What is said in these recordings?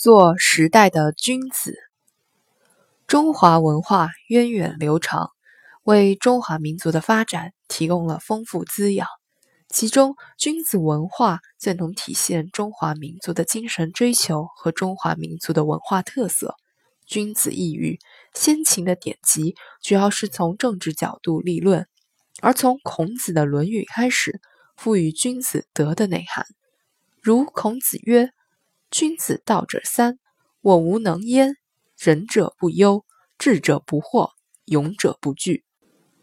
做时代的君子。中华文化源远流长，为中华民族的发展提供了丰富滋养。其中，君子文化最能体现中华民族的精神追求和中华民族的文化特色。君子一语，先秦的典籍主要是从政治角度立论，而从孔子的《论语》开始，赋予君子德的内涵。如孔子曰：“君子道者三：我无能焉。仁者不忧，智者不惑，勇者不惧。”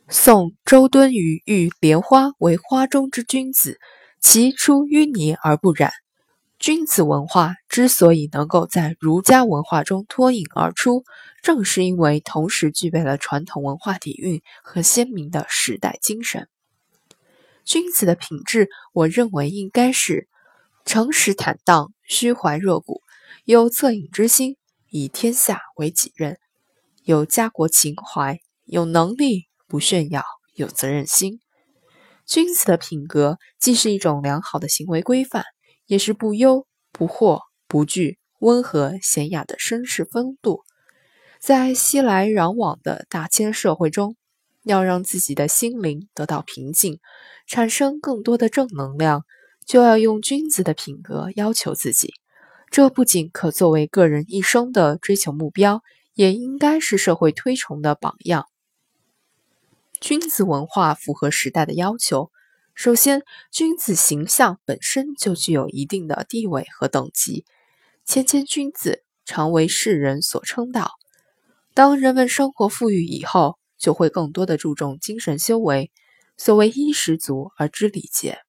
宋周敦颐誉莲花为花中之君子，其出淤泥而不染。君子文化之所以能够在儒家文化中脱颖而出，正是因为同时具备了传统文化底蕴和鲜明的时代精神。君子的品质，我认为应该是。诚实坦荡，虚怀若谷，有恻隐之心，以天下为己任；有家国情怀，有能力不炫耀，有责任心。君子的品格既是一种良好的行为规范，也是不忧不惑不惧、温和娴雅的绅士风度。在熙来攘往的大千社会中，要让自己的心灵得到平静，产生更多的正能量。就要用君子的品格要求自己，这不仅可作为个人一生的追求目标，也应该是社会推崇的榜样。君子文化符合时代的要求。首先，君子形象本身就具有一定的地位和等级，谦谦君子常为世人所称道。当人们生活富裕以后，就会更多的注重精神修为。所谓衣食足而知礼节。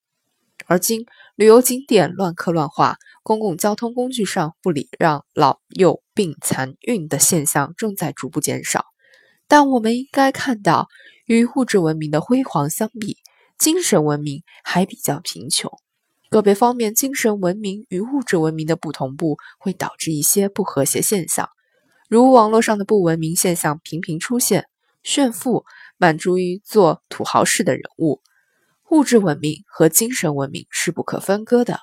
而今，旅游景点乱刻乱画，公共交通工具上不礼让老幼病残孕的现象正在逐步减少。但我们应该看到，与物质文明的辉煌相比，精神文明还比较贫穷。个别方面，精神文明与物质文明的不同步，会导致一些不和谐现象，如网络上的不文明现象频频出现，炫富、满足于做土豪式的人物。物质文明和精神文明是不可分割的，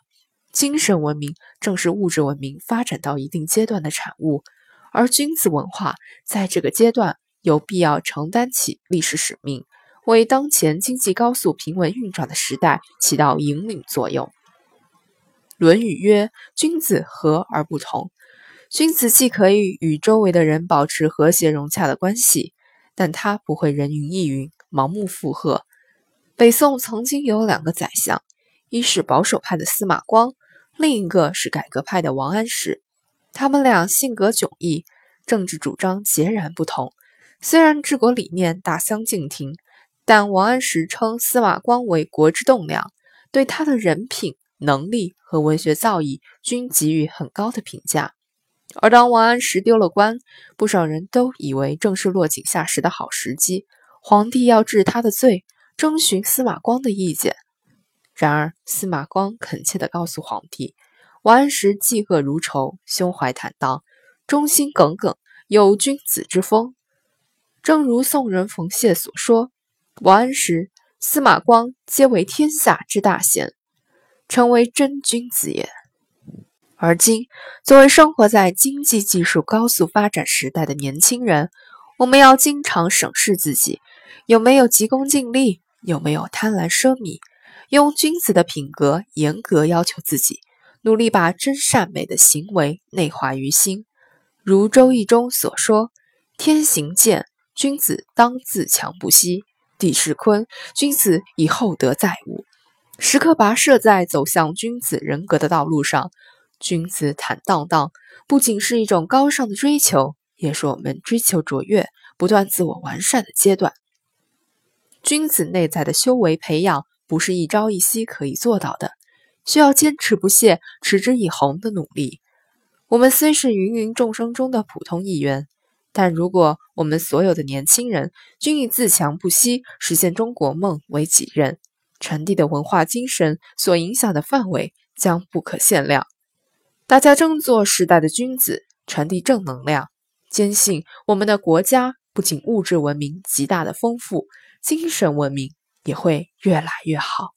精神文明正是物质文明发展到一定阶段的产物，而君子文化在这个阶段有必要承担起历史使命，为当前经济高速平稳运转的时代起到引领作用。《论语》曰：“君子和而不同。”君子既可以与周围的人保持和谐融洽的关系，但他不会人云亦云、盲目附和。北宋曾经有两个宰相，一是保守派的司马光，另一个是改革派的王安石。他们俩性格迥异，政治主张截然不同。虽然治国理念大相径庭，但王安石称司马光为国之栋梁，对他的人品、能力和文学造诣均给予很高的评价。而当王安石丢了官，不少人都以为正是落井下石的好时机，皇帝要治他的罪。征询司马光的意见，然而司马光恳切地告诉皇帝，王安石嫉恶如仇，胸怀坦荡，忠心耿耿，有君子之风。正如宋人冯谢所说：“王安石、司马光皆为天下之大贤，成为真君子也。”而今，作为生活在经济技术高速发展时代的年轻人，我们要经常审视自己，有没有急功近利。有没有贪婪奢靡？用君子的品格严格要求自己，努力把真善美的行为内化于心。如《周易》中所说：“天行健，君子当自强不息；地势坤，君子以厚德载物。”时刻跋涉在走向君子人格的道路上。君子坦荡荡，不仅是一种高尚的追求，也是我们追求卓越、不断自我完善的阶段。君子内在的修为培养不是一朝一夕可以做到的，需要坚持不懈、持之以恒的努力。我们虽是芸芸众生中的普通一员，但如果我们所有的年轻人均以自强不息、实现中国梦为己任，传递的文化精神所影响的范围将不可限量。大家争做时代的君子，传递正能量，坚信我们的国家不仅物质文明极大的丰富。精神文明也会越来越好。